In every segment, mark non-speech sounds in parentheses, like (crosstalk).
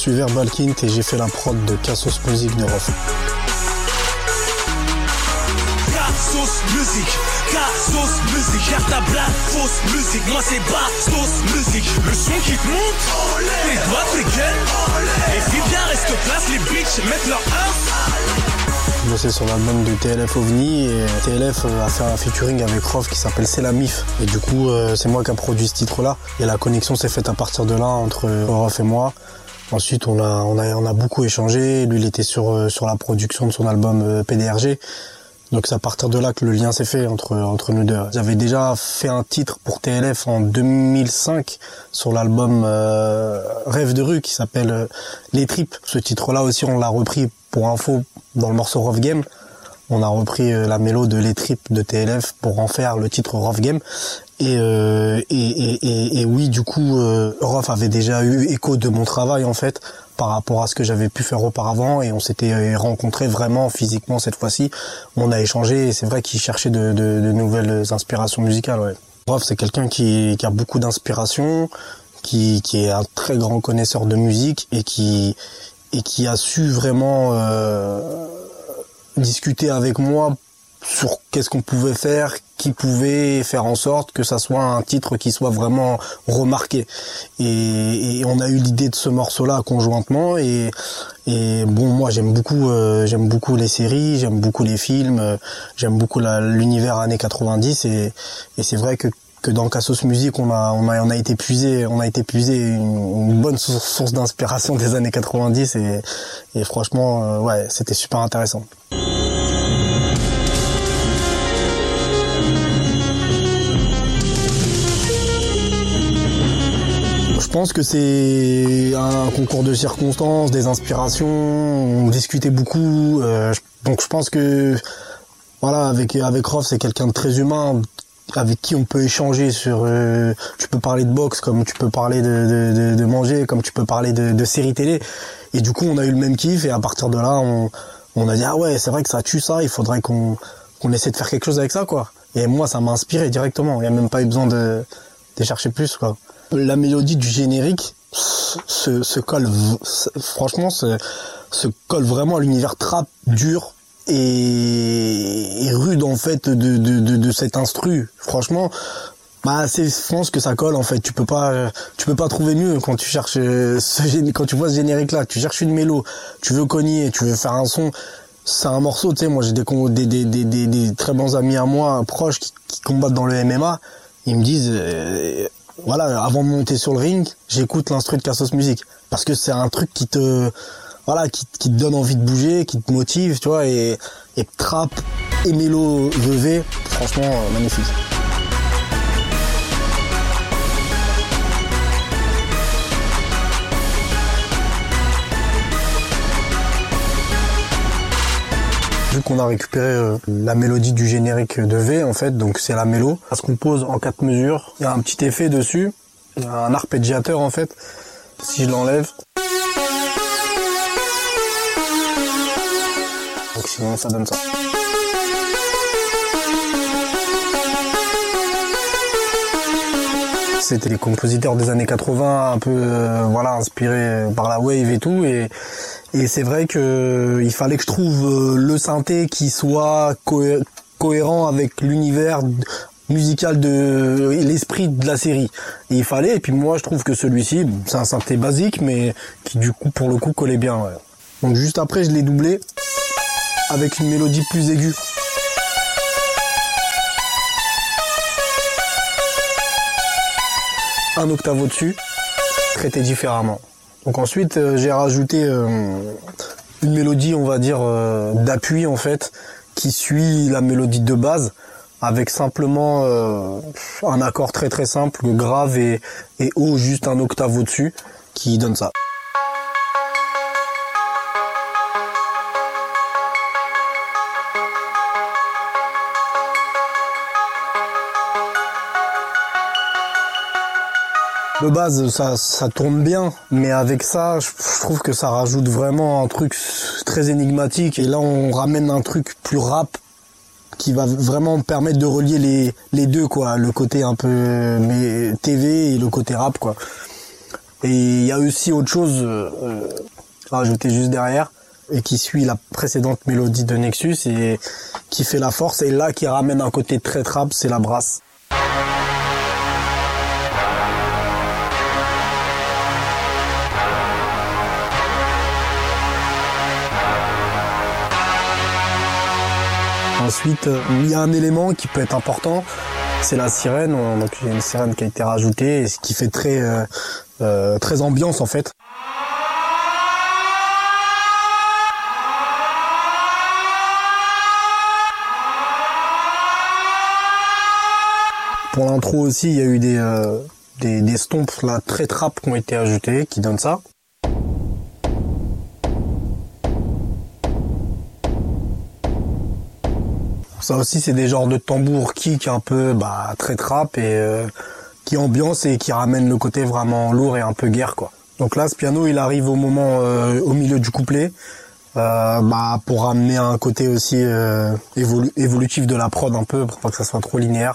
suis Verbalkint et j'ai fait la prod de Cassos Music de Rof. Cassos Music, Cassos Music, y'a ta blague, fausse musique, moi c'est Bastos Music, le son qui te monte, les doigts gueules, et puis bien reste place, les bitches mettent leur 1 J'ai bossé sur l'album de TLF OVNI et TLF a fait un featuring avec Rof qui s'appelle C'est la MIF. Et du coup, euh, c'est moi qui a produit ce titre-là. Et la connexion s'est faite à partir de là entre Rof et moi. Ensuite, on a, on a, on a beaucoup échangé. Lui, il était sur, euh, sur la production de son album euh, PDRG. Donc c'est à partir de là que le lien s'est fait entre entre nous deux. J'avais déjà fait un titre pour TLF en 2005 sur l'album euh, Rêve de rue qui s'appelle euh, Les Tripes. Ce titre-là aussi on l'a repris pour info dans le morceau Rough Game. On a repris la mélo de Les Tripes de TLF pour en faire le titre Rough Game. Et, et, et, et, oui, du coup, euh, avait déjà eu écho de mon travail en fait par rapport à ce que j'avais pu faire auparavant et on s'était rencontrés vraiment physiquement cette fois-ci. On a échangé et c'est vrai qu'il cherchait de, de, de, nouvelles inspirations musicales. Ouais. C'est quelqu'un qui, qui, a beaucoup d'inspiration, qui, qui est un très grand connaisseur de musique et qui, et qui a su vraiment euh, discuter avec moi sur qu'est-ce qu'on pouvait faire, qui pouvait faire en sorte que ça soit un titre qui soit vraiment remarqué. Et, on a eu l'idée de ce morceau-là conjointement. Et, bon, moi j'aime beaucoup, euh, j'aime beaucoup les séries, j'aime beaucoup les films, euh, j'aime beaucoup l'univers années 90. Et, c'est vrai que dans Cassos Music on a on a été puisé on a été puisé une, bonne source d'inspiration des années 90 et, et franchement euh, ouais c'était super intéressant. Pense que c'est un concours de circonstances, des inspirations. On discutait beaucoup, euh, donc je pense que voilà, avec avec Rof, c'est quelqu'un de très humain, avec qui on peut échanger sur. Euh, tu peux parler de boxe, comme tu peux parler de, de, de manger, comme tu peux parler de, de séries télé. Et du coup, on a eu le même kiff, et à partir de là, on, on a dit ah ouais, c'est vrai que ça tue ça. Il faudrait qu'on qu'on essaie de faire quelque chose avec ça, quoi. Et moi, ça m'a inspiré directement. Il y a même pas eu besoin de de chercher plus, quoi la mélodie du générique se, colle, franchement, se, colle vraiment à l'univers trap dur et, rude en fait de, cet instru. Franchement, bah c'est je pense que ça colle en fait. Tu peux pas tu peux pas trouver mieux quand tu cherches ce, quand tu vois ce générique là. Tu cherches une mélo, tu veux cogner, tu veux faire un son. C'est un morceau, tu sais. Moi j'ai des, des, des, très bons amis à moi proches qui, qui combattent dans le MMA. Ils me disent euh, voilà, avant de monter sur le ring, j'écoute l'instru de Cassos Music parce que c'est un truc qui te voilà, qui, te donne envie de bouger, qui te motive, tu vois et et trap et mélo franchement euh, magnifique. Vu qu'on a récupéré euh, la mélodie du générique de V, en fait, donc c'est la mélo. Ça se compose en quatre mesures. Il y a un petit effet dessus. Un arpégiateur, en fait. Si je l'enlève. Donc sinon, ça donne ça. C'était les compositeurs des années 80, un peu euh, voilà inspirés par la wave et tout, et et c'est vrai que il fallait que je trouve euh, le synthé qui soit cohérent avec l'univers musical de l'esprit de la série. Et il fallait, et puis moi je trouve que celui-ci, c'est un synthé basique, mais qui du coup pour le coup collait bien. Donc juste après je l'ai doublé avec une mélodie plus aiguë. Un octave au-dessus, traité différemment. Donc ensuite, euh, j'ai rajouté euh, une mélodie, on va dire, euh, d'appui en fait, qui suit la mélodie de base, avec simplement un accord très très simple, grave et, et haut, juste un octave au-dessus, qui donne ça. De base, ça, ça tourne bien, mais avec ça, je, trouve que ça rajoute vraiment un truc très énigmatique. Et là, on ramène un truc plus rap qui va vraiment permettre de relier les, les deux, quoi. Le côté un peu TV et le côté rap, quoi. Et il y a aussi autre chose euh, euh, rajouté juste derrière et qui suit la précédente mélodie de Nexus et qui fait la force et là qui ramène un côté très trap, c'est la brasse. Ensuite, euh, il y a un élément qui peut être important, c'est la sirène. Donc il y a une sirène qui a été rajoutée, et ce qui fait très euh, euh, très ambiance en fait. Pour l'intro aussi, il y a eu des, des, stompes très trap qui ont été ajoutés, qui donnent ça. Ça aussi, c'est des genres de tambours kick un peu bah, très trap et euh, qui ambiance et qui ramène le côté vraiment lourd et un peu guerre quoi. Donc là, ce piano, il arrive au moment, euh, au milieu du couplet, euh, bah, pour ramener un côté aussi évolu- évolutif de la prod un peu, pour pas que ça soit trop linéaire.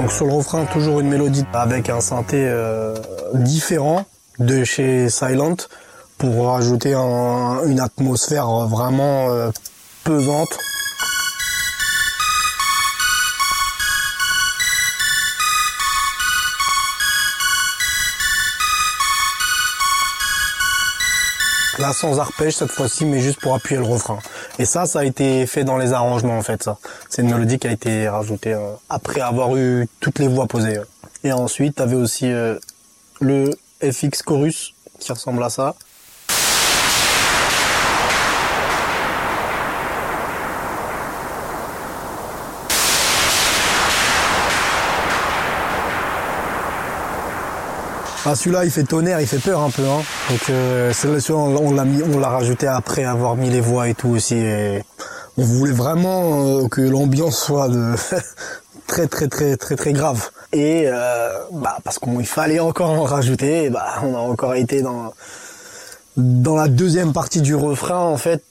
Donc sur le refrain, toujours une mélodie avec un synthé différent de chez Silent pour rajouter un- une atmosphère vraiment euh, pesante. Là sans arpège cette fois-ci, mais juste pour appuyer le refrain. Et ça, ça a été fait dans les arrangements en fait. Ça, c'est une mélodie qui a été rajoutée euh, après avoir eu toutes les voix posées. Et ensuite, t'avais aussi euh, le FX chorus qui ressemble à ça. Ah, celui-là, il fait tonnerre, il fait peur un peu. Hein. Donc, euh, celui-là, on, l'a mis, on l'a rajouté après avoir mis les voix et tout aussi. On voulait vraiment euh, que l'ambiance soit de (laughs) très très très très très grave. Et euh, bah parce qu'il fallait encore en rajouter. bah, on a encore été dans dans la deuxième partie du refrain en fait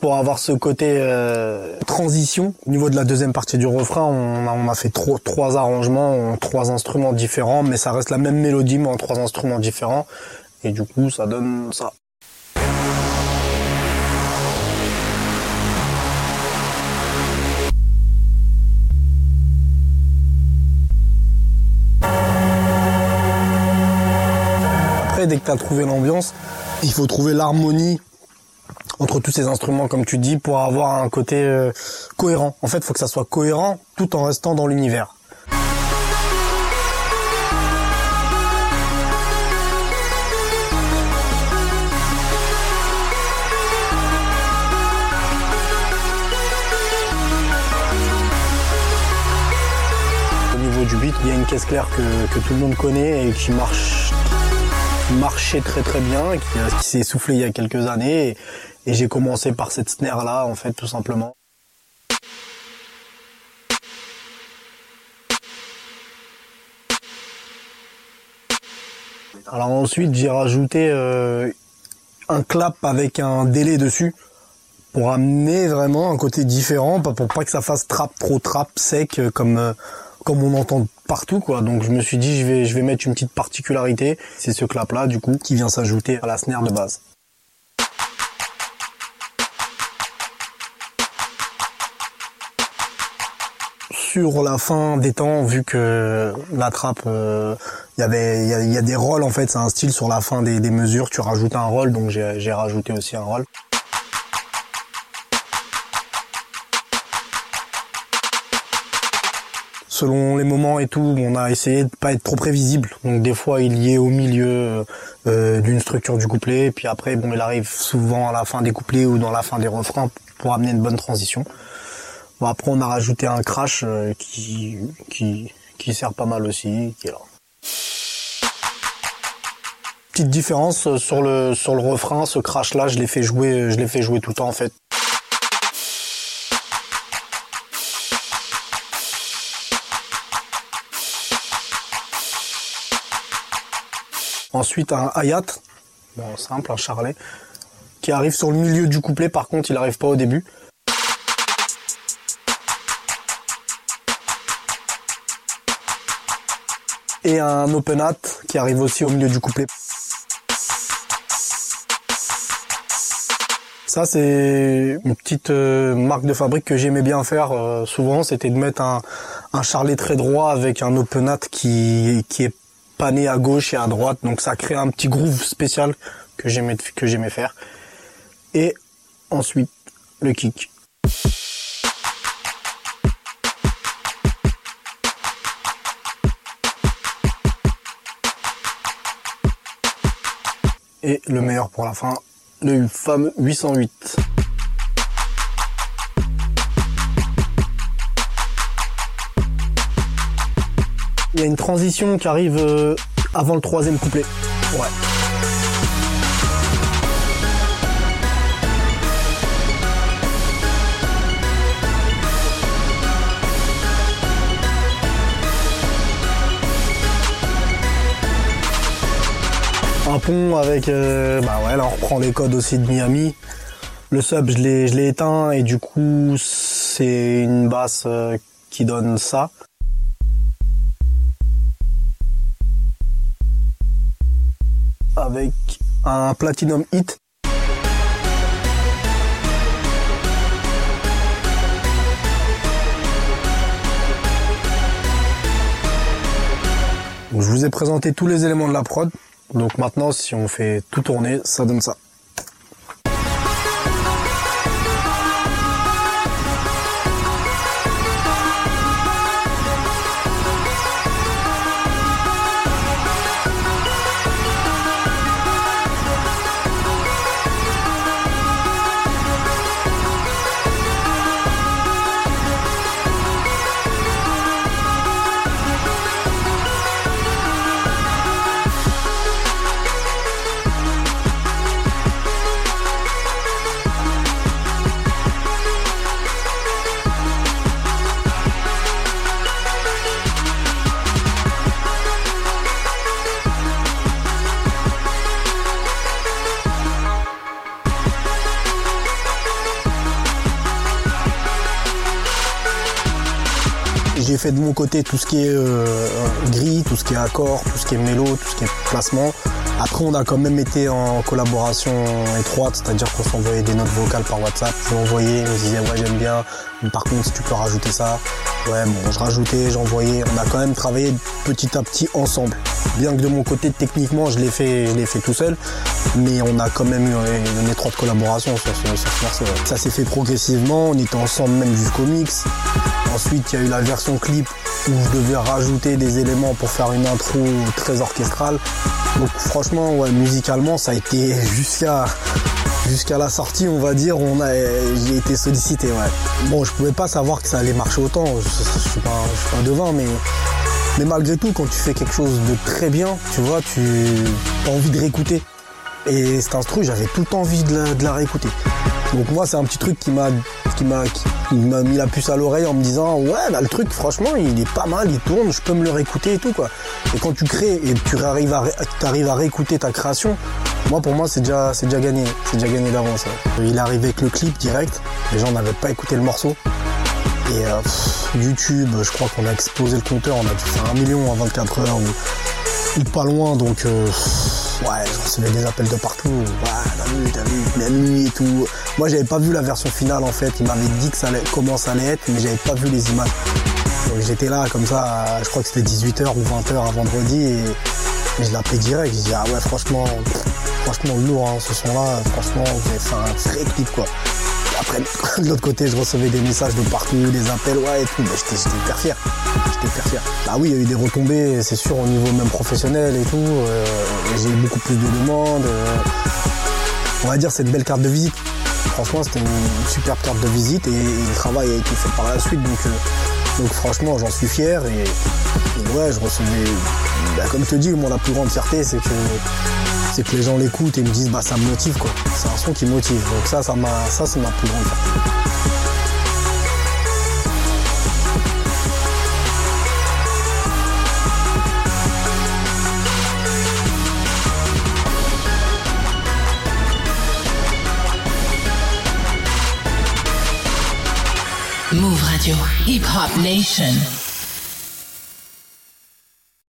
pour avoir ce côté euh, transition. Au niveau de la deuxième partie du refrain, on a, on a fait trois, trois arrangements, en trois instruments différents, mais ça reste la même mélodie, mais en trois instruments différents. Et du coup, ça donne ça. Dès que tu as trouvé l'ambiance, il faut trouver l'harmonie entre tous ces instruments, comme tu dis, pour avoir un côté euh, cohérent. En fait, il faut que ça soit cohérent tout en restant dans l'univers. Au niveau du beat, il y a une caisse claire que, que tout le monde connaît et qui marche marchait très très bien, qui, qui s'est essoufflé il y a quelques années. Et, j'ai commencé par cette snare là, en fait, tout simplement. Alors ensuite, j'ai rajouté euh, un clap avec un délai dessus pour amener vraiment un côté différent, pour pas que ça fasse trap trop trap sec euh, comme euh, comme on entend partout quoi. Donc je me suis dit je vais je vais mettre une petite particularité, c'est ce clap là du coup qui vient s'ajouter à la snare de base. Sur la fin des temps, vu que la trappe, euh, il y avait, il y a, des rôles en fait, c'est un style sur la fin des, des mesures, tu rajoutes un rôle, donc j'ai rajouté aussi un rôle. Selon les moments et tout, on a essayé de pas être trop prévisible. Donc des fois il y est au milieu euh, d'une structure du couplet, puis après bon il arrive souvent à la fin des couplets ou dans la fin des refrains pour amener une bonne transition. Bon après on a rajouté un crash euh, qui qui qui sert pas mal aussi, qui est là. Petite différence euh, sur le sur le refrain, ce crash là, je l'ai fait jouer, je l'ai fait jouer tout le temps en fait. Ensuite, un hayat, bon, simple, un charlet, qui arrive sur le milieu du couplet, par contre, il n'arrive pas au début. Et un open hat qui arrive aussi au milieu du couplet. Ça, c'est une petite euh, marque de fabrique que j'aimais bien faire euh, souvent, c'était de mettre un, charlet très droit avec un open hat qui, qui est pané à gauche et à droite. Donc ça crée un petit groove spécial que j'aimais, que j'aimais faire. Et ensuite, le kick. Et le meilleur pour la fin, le fameux 808. Il y a une transition qui arrive euh, avant le troisième couplet. Ouais. un pont avec euh, bah ouais là on reprend les codes aussi de Miami le sub je l'ai éteint et du coup c'est une basse euh, qui donne ça avec un platinum hit je vous ai présenté tous les éléments de la prod donc maintenant, si on fait tout tourner, ça donne ça. De mon côté tout ce qui est euh, gris, tout ce qui est accord, tout ce qui est mélo, tout ce qui est placement. Après, on a quand même été en collaboration étroite, c'est-à-dire qu'on s'envoyait des notes vocales par WhatsApp. Je lui envoyais, il me disait ouais j'aime bien, par contre si tu peux rajouter ça. Ouais bon, je rajoutais, j'envoyais. On a quand même travaillé petit à petit ensemble. Bien que de mon côté techniquement je l'ai fait, je l'ai fait tout seul, mais on a quand même eu une étroite collaboration sur ce, morceau. Ça s'est fait progressivement, on était ensemble même jusqu'au mix. Ensuite, il y a eu la version clip où je devais rajouter des éléments pour faire une intro très orchestrale. Donc franchement, musicalement, ça a été jusqu'à la sortie, on va dire, on a j'ai été sollicité. Ouais. Bon, je pouvais pas savoir que ça allait marcher autant. Je, je, suis pas, je devin, mais malgré tout, quand tu fais quelque chose de très bien, tu vois, tu as envie de réécouter. Et cet instru, j'avais tout envie de la, de la réécouter. Donc moi, c'est un petit truc qui m'a qui m'a qui m'a mis la puce à l'oreille en me disant ouais bah le truc franchement il est pas mal il tourne je peux me le réécouter et tout quoi. Et quand tu crées et tu arrives à arrives à réécouter ta création moi pour moi c'est déjà c'est déjà gagné. C'est déjà gagné d'avance il est arrivé avec le clip direct. Les gens n'avaient pas écouté le morceau. Et euh, YouTube je crois qu'on a explosé le compteur. On a dû faire un million en 24 heures ou, pas loin. Donc euh, ouais, je recevais des appels de partout. Ouais, t'as vu, t'as vu, la nuit et tout. Moi, j'avais pas vu la version finale en fait. Il m'avait dit que ça comment ça allait être, mais j'avais pas vu les images. Donc j'étais là comme ça, je crois que c'était 18h ou 20h à vendredi et, je l'appelais direct. Je dis ah ouais, franchement, franchement lourd hein, ce son-là. Franchement, vous avez un vrai clip quoi. Après, (laughs) de l'autre côté, je recevais des messages de partout, des appels, ouais et tout. Mais j'étais hyper fier. J'étais hyper fier. Bah oui, il y a eu des retombées, c'est sûr, au niveau même professionnel et tout. Euh, j'ai eu beaucoup plus de demandes. Euh. on va dire, c'est une belle carte de visite. Franchement, c'était une superbe carte de visite et, le travail a été fait par la suite. Donc, euh, franchement, j'en suis fier. Et, ouais, je recevais. Bah, comme je te dis, moi, la plus grande fierté, c'est que c'est que les gens l'écoutent et me disent bah ça me motive quoi. C'est un son qui motive. Donc ça, ça m'a, ça c'est ma plus grande Move Radio, Hip Hop Nation.